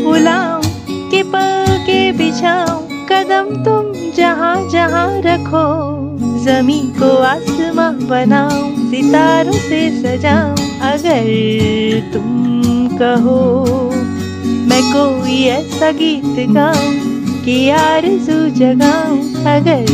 बुलाऊं, कि पल के बिछाऊं, कदम तुम जहाँ जहाँ रखो जमी को आसमां बनाऊँ, सितारों से सजाऊं, अगर तुम कहो, मैं कोई ऐसा गीत गाऊं, कि आरज़ू जगाऊं, अगर